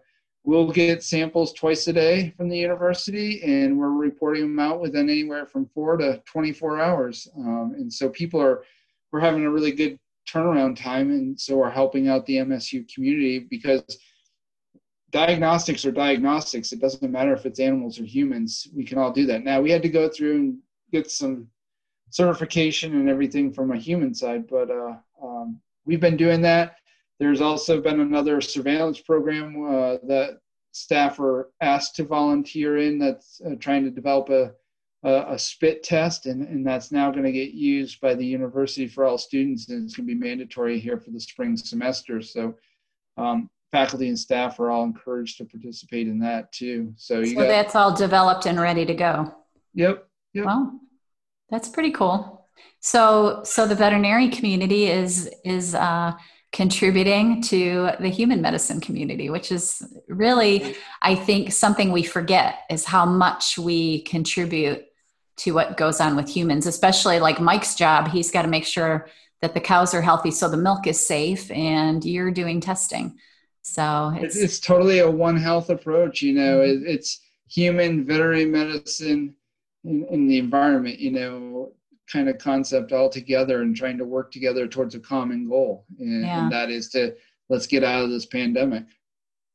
Speaker 2: we'll get samples twice a day from the university, and we're reporting them out within anywhere from four to 24 hours. Um, and so people are, we're having a really good turnaround time, and so we're helping out the MSU community because diagnostics are diagnostics. It doesn't matter if it's animals or humans. We can all do that. Now we had to go through and get some certification and everything from a human side, but uh, um, we've been doing that. There's also been another surveillance program uh, that staff are asked to volunteer in that's uh, trying to develop a, a, a spit test, and, and that's now going to get used by the university for all students, and it's going to be mandatory here for the spring semester. So um, faculty and staff are all encouraged to participate in that too. So,
Speaker 3: so got, that's all developed and ready to go.
Speaker 2: Yep. Yep.
Speaker 3: Well, that's pretty cool. So, so the veterinary community is is uh, contributing to the human medicine community, which is really, I think, something we forget is how much we contribute to what goes on with humans. Especially like Mike's job, he's got to make sure that the cows are healthy, so the milk is safe, and you're doing testing. So
Speaker 2: it's, it's totally a One Health approach. You know, mm-hmm. it's human veterinary medicine in, in the environment, you know, kind of concept all together and trying to work together towards a common goal. And, yeah. and that is to let's get out of this pandemic.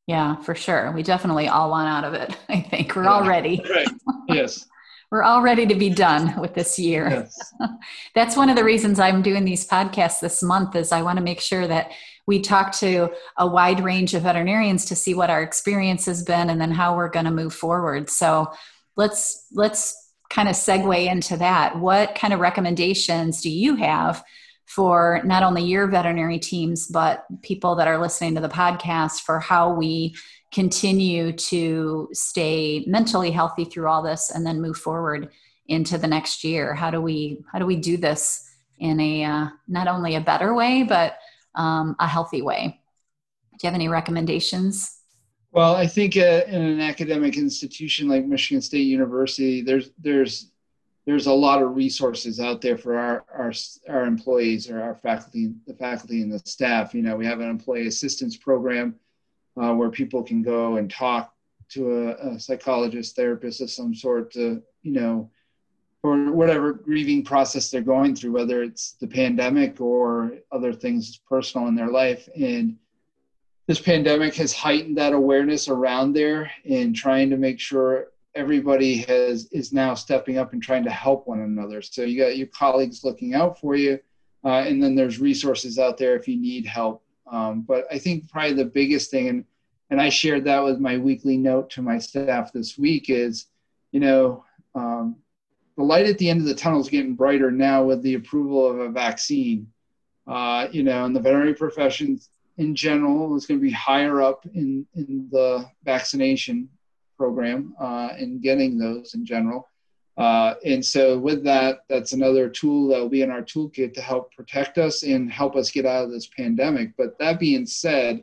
Speaker 3: Yeah, for sure. We definitely all want out of it. I think we're yeah. all ready.
Speaker 2: Right. Yes.
Speaker 3: We're all ready to be done with this year. Yes. That's one of the reasons I'm doing these podcasts this month is I want to make sure that we talk to a wide range of veterinarians to see what our experience has been and then how we're going to move forward. So let's let's kind of segue into that. What kind of recommendations do you have for not only your veterinary teams, but people that are listening to the podcast for how we continue to stay mentally healthy through all this and then move forward into the next year? How do we how do we do this in a uh, not only a better way, but um, a healthy way? Do you have any recommendations?
Speaker 2: Well, I think uh, in an academic institution like Michigan State University, there's there's there's a lot of resources out there for our our, our employees or our faculty, the faculty and the staff. You know, we have an employee assistance program uh, where people can go and talk to a, a, psychologist, therapist of some sort to you know, or whatever grieving process they're going through, whether it's the pandemic or other things personal in their life, and this pandemic has heightened that awareness around there and trying to make sure everybody has is now stepping up and trying to help one another. So you got your colleagues looking out for you uh, and then there's resources out there if you need help um, but i think probably the biggest thing and and i shared that with my weekly note to my staff this week is you know um, the light at the end of the tunnel is getting brighter now with the approval of a vaccine uh, you know and the veterinary professions in general is going to be higher up in, in the vaccination program uh, and getting those in general. Uh, and so with that, that's another tool that will be in our toolkit to help protect us and help us get out of this pandemic. But that being said,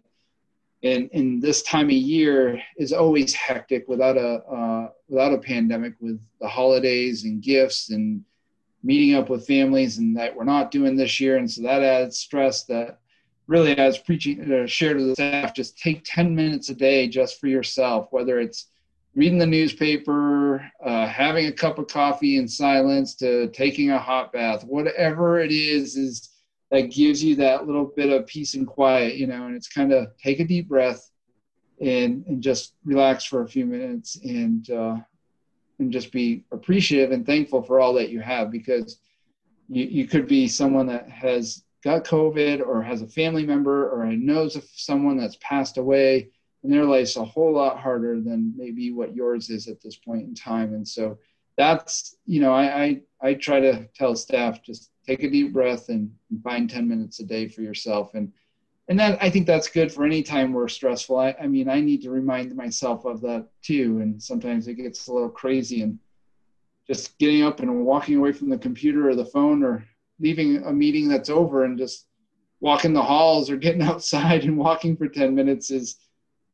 Speaker 2: in, in this time of year is always hectic without a uh, without a pandemic with the holidays and gifts and meeting up with families and that we're not doing this year and so that adds stress that really as preaching uh, share to the staff just take 10 minutes a day just for yourself whether it's reading the newspaper uh, having a cup of coffee in silence to taking a hot bath. Whatever it is is that gives you that little bit of peace and quiet you know and it's kind of take a deep breath and and just relax for a few minutes and uh, and just be appreciative and thankful for all that you have because you, you could be someone that has got COVID or has a family member or knows of someone that's passed away, and their life's a whole lot harder than maybe what yours is at this point in time. And so that's, you know, I, I, I try to tell staff just take a deep breath and, and find 10 minutes a day for yourself. And, and that I think that's good for any time we're stressful. I, I mean, I need to remind myself of that too. And sometimes it gets a little crazy and just getting up and walking away from the computer or the phone or leaving a meeting that's over and just walking the halls or getting outside and walking for 10 minutes is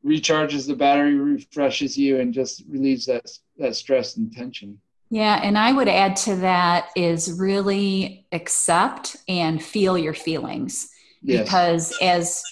Speaker 2: recharges the battery refreshes you and just relieves that that stress and tension.
Speaker 3: Yeah and i would add to that is really accept and feel your feelings. Yes. because as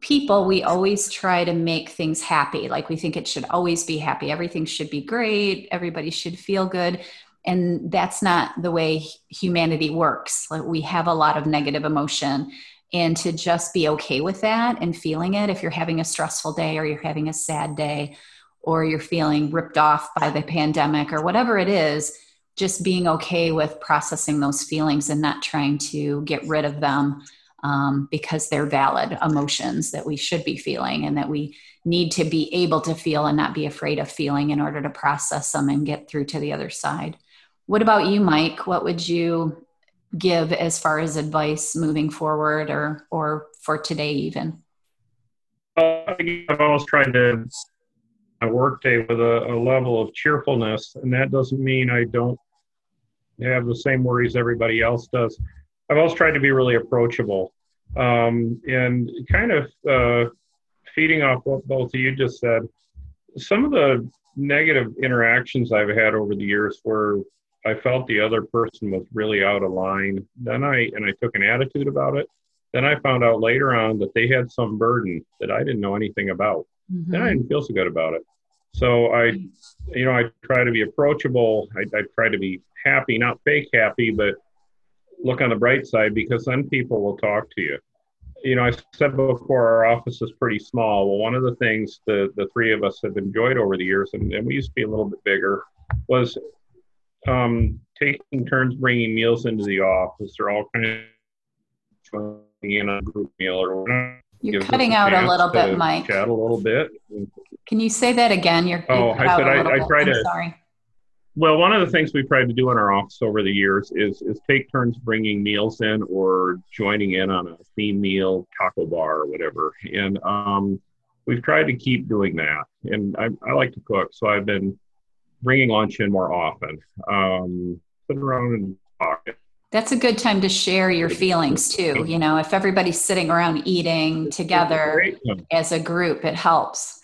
Speaker 3: people we always try to make things happy. Like we think it should always be happy. Everything should be great. Everybody should feel good. And that's not the way humanity works. Like we have a lot of negative emotion and to just be okay with that and feeling it if you're having a stressful day or you're having a sad day or you're feeling ripped off by the pandemic or whatever it is just being okay with processing those feelings and not trying to get rid of them um, because they're valid emotions that we should be feeling and that we need to be able to feel and not be afraid of feeling in order to process them and get through to the other side what about you, Mike? What would you give as far as advice moving forward or or for today even?
Speaker 4: Uh, I've always tried to my workday with a, a, level of cheerfulness, and that doesn't mean I don't have the same worries everybody else does. I've always tried to be really approachable, um, and kind of uh, feeding off what both of you just said. Some of the negative interactions I've had over the years were I felt the other person was really out of line. Then I and I took an attitude about it. Then I found out later on that they had some burden that I didn't know anything about. Mm-hmm. Then I didn't feel so good about it. So I, you know, I try to be approachable. I, I try to be happy, not fake happy, but look on the bright side because then people will talk to you. You know, I said before our office is pretty small. Well, one of the things the the three of us have enjoyed over the years, and, and we used to be a little bit bigger, was um, taking turns bringing meals into the office. They're all kind of joining in a group meal or
Speaker 3: whatever. You're cutting out a little bit, Mike.
Speaker 4: Chat a little bit.
Speaker 3: Can you say that again? You're.
Speaker 4: Oh, I said I, I try to. sorry. Well, one of the things we've tried to do in our office over the years is is take turns bringing meals in or joining in on a theme meal, taco bar, or whatever. And um, we've tried to keep doing that. And I, I like to cook, so I've been bringing lunch in more often. Um, sit around and talk.
Speaker 3: That's a good time to share your feelings too. You know, if everybody's sitting around eating together as a group, it helps.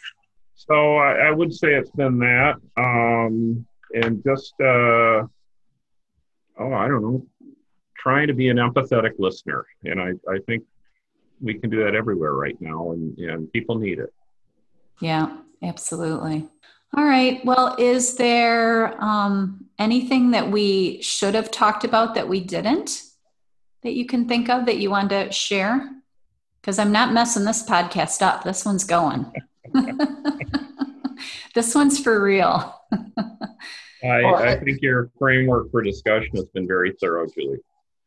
Speaker 4: So I, I would say it's been that, um, and just uh, oh, I don't know, trying to be an empathetic listener, and I, I think we can do that everywhere right now, and and people need it.
Speaker 3: Yeah, absolutely. All right. Well, is there um, anything that we should have talked about that we didn't that you can think of that you want to share? Because I'm not messing this podcast up. This one's going. this one's for real.
Speaker 4: I, I think your framework for discussion has been very thorough, Julie.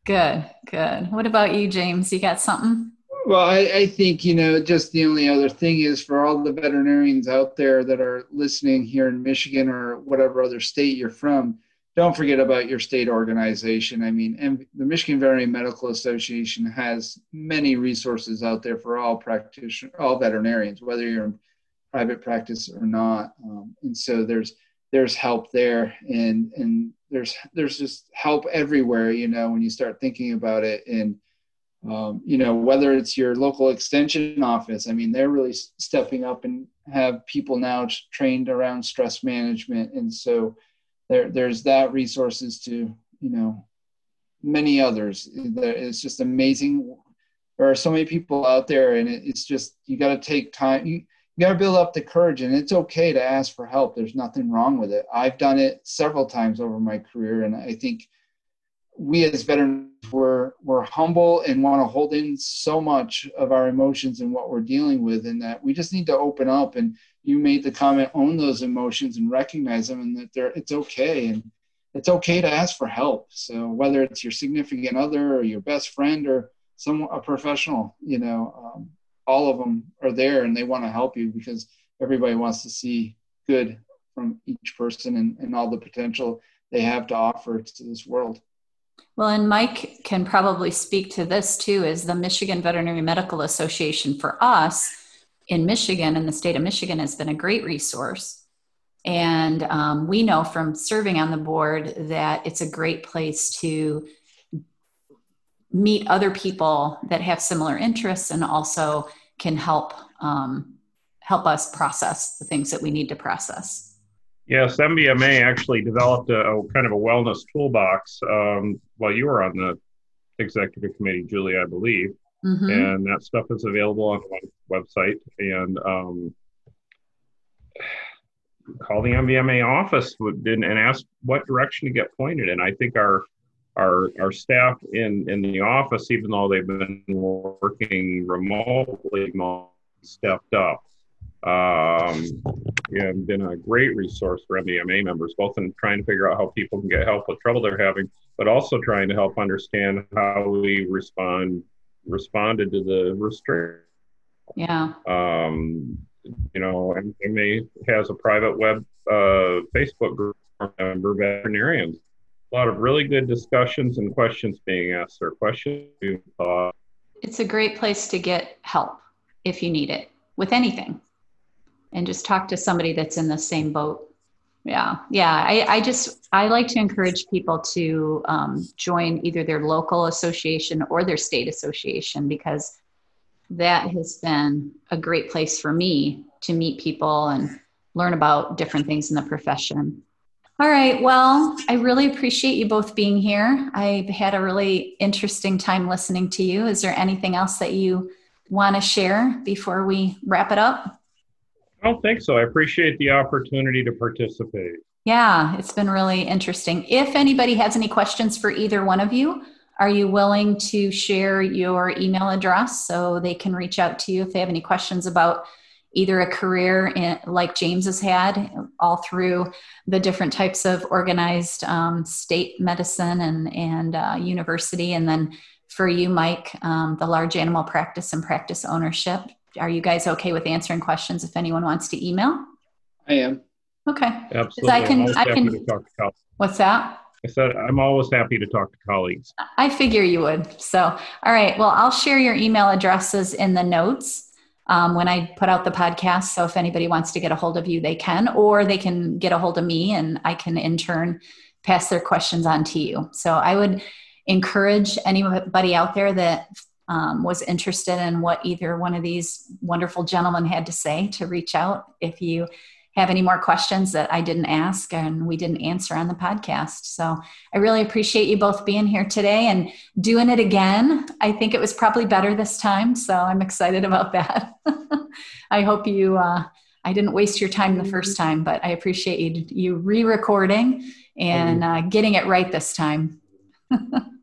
Speaker 3: Good, good. What about you, James? You got something?
Speaker 2: Well, I, I, think, you know, just the only other thing is for all the veterinarians out there that are listening here in Michigan or whatever other state you're from, don't forget about your state organization. I mean, and the Michigan Veterinary Medical Association has many resources out there for all practitioners, all veterinarians, whether you're in private practice or not. Um, and so there's there's help there, and and there's there's just help everywhere. You know, when you start thinking about it, and um, you know, whether it's your local extension office, I mean, they're really stepping up and have people now trained around stress management. And so there, there's that resources to, you know, many others. It's just amazing. There are so many people out there and it's just, you got to take time. You, you got to build up the courage and it's okay to ask for help. There's nothing wrong with it. I've done it several times over my career. And I think we as veterans we're we're humble and want to hold in so much of our emotions and what we're dealing with and that we just need to open up and you made the comment own those emotions and recognize them and that they're it's okay and it's okay to ask for help so whether it's your significant other or your best friend or some a professional. You know, um, all of them are there and they want to help you because everybody wants to see good from each person and, and all the potential they have to offer to this world.
Speaker 3: Well, and Mike can probably speak to this too, is the Michigan Veterinary Medical Association for us in Michigan and the state of Michigan has been a great resource. And um, we know from serving on the board that it's a great place to meet other people that have similar interests and also can help um, help us process the things that we need to process.
Speaker 4: Yes, MVMA actually developed a, a kind of a wellness toolbox um, while you were on the executive committee, Julie, I believe. Mm-hmm. And that stuff is available on the website. And um, call the MVMA office and ask what direction to get pointed in. I think our our our staff in in the office, even though they've been working remotely, stepped up um, and been a great resource for MVMA members, both in trying to figure out how people can get help with trouble they're having, but also trying to help understand how we respond responded to the restriction.
Speaker 3: Yeah.
Speaker 4: Um, you know, MVMA has a private web uh, Facebook group for member veterinarians a lot of really good discussions and questions being asked or questions being thought.
Speaker 3: It's a great place to get help if you need it with anything. And just talk to somebody that's in the same boat. Yeah. Yeah. I, I just, I like to encourage people to um, join either their local association or their state association because that has been a great place for me to meet people and learn about different things in the profession. All right. Well, I really appreciate you both being here. I had a really interesting time listening to you. Is there anything else that you want to share before we wrap it up?
Speaker 4: I don't think so. I appreciate the opportunity to participate.
Speaker 3: Yeah, it's been really interesting. If anybody has any questions for either one of you, are you willing to share your email address so they can reach out to you if they have any questions about either a career in, like James has had all through the different types of organized um, state medicine and, and uh, university. And then for you, Mike, um, the large animal practice and practice ownership. Are you guys okay with answering questions if anyone wants to email?
Speaker 2: I am.
Speaker 3: Okay.
Speaker 4: Absolutely. I can, I can,
Speaker 3: what's that?
Speaker 4: I said, I'm always happy to talk to colleagues.
Speaker 3: I figure you would. So, all right. Well, I'll share your email addresses in the notes um, when I put out the podcast. So if anybody wants to get a hold of you, they can, or they can get a hold of me and I can in turn pass their questions on to you. So I would encourage anybody out there that um, was interested in what either one of these wonderful gentlemen had to say to reach out if you have any more questions that I didn't ask and we didn't answer on the podcast. So I really appreciate you both being here today and doing it again. I think it was probably better this time. So I'm excited about that. I hope you, uh, I didn't waste your time the first time, but I appreciate you, you re recording and uh, getting it right this time.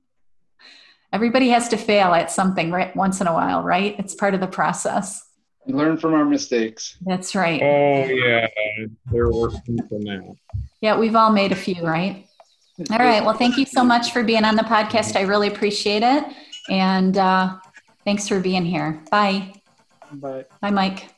Speaker 3: Everybody has to fail at something right once in a while, right? It's part of the process.
Speaker 2: Learn from our mistakes.
Speaker 3: That's right.
Speaker 4: Oh yeah, there were some from that.
Speaker 3: Yeah, we've all made a few, right? All right. Well, thank you so much for being on the podcast. I really appreciate it, and uh, thanks for being here. Bye.
Speaker 2: Bye.
Speaker 3: Bye, Mike.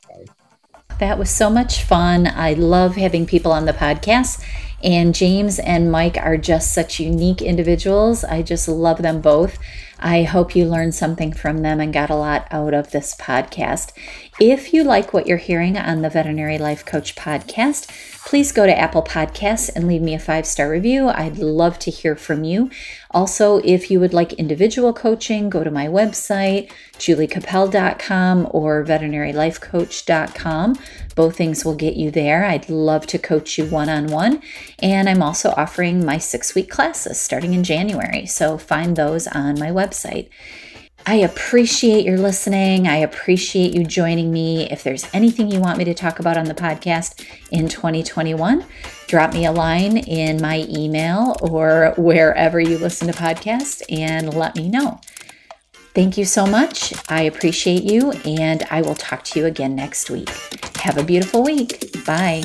Speaker 3: That was so much fun. I love having people on the podcast. And James and Mike are just such unique individuals. I just love them both. I hope you learned something from them and got a lot out of this podcast. If you like what you're hearing on the Veterinary Life Coach podcast, please go to Apple Podcasts and leave me a five star review. I'd love to hear from you. Also, if you would like individual coaching, go to my website, juliecapel.com or veterinarylifecoach.com. Both things will get you there. I'd love to coach you one on one. And I'm also offering my six week classes starting in January. So find those on my website. I appreciate your listening. I appreciate you joining me. If there's anything you want me to talk about on the podcast in 2021, drop me a line in my email or wherever you listen to podcasts and let me know. Thank you so much. I appreciate you, and I will talk to you again next week. Have a beautiful week. Bye.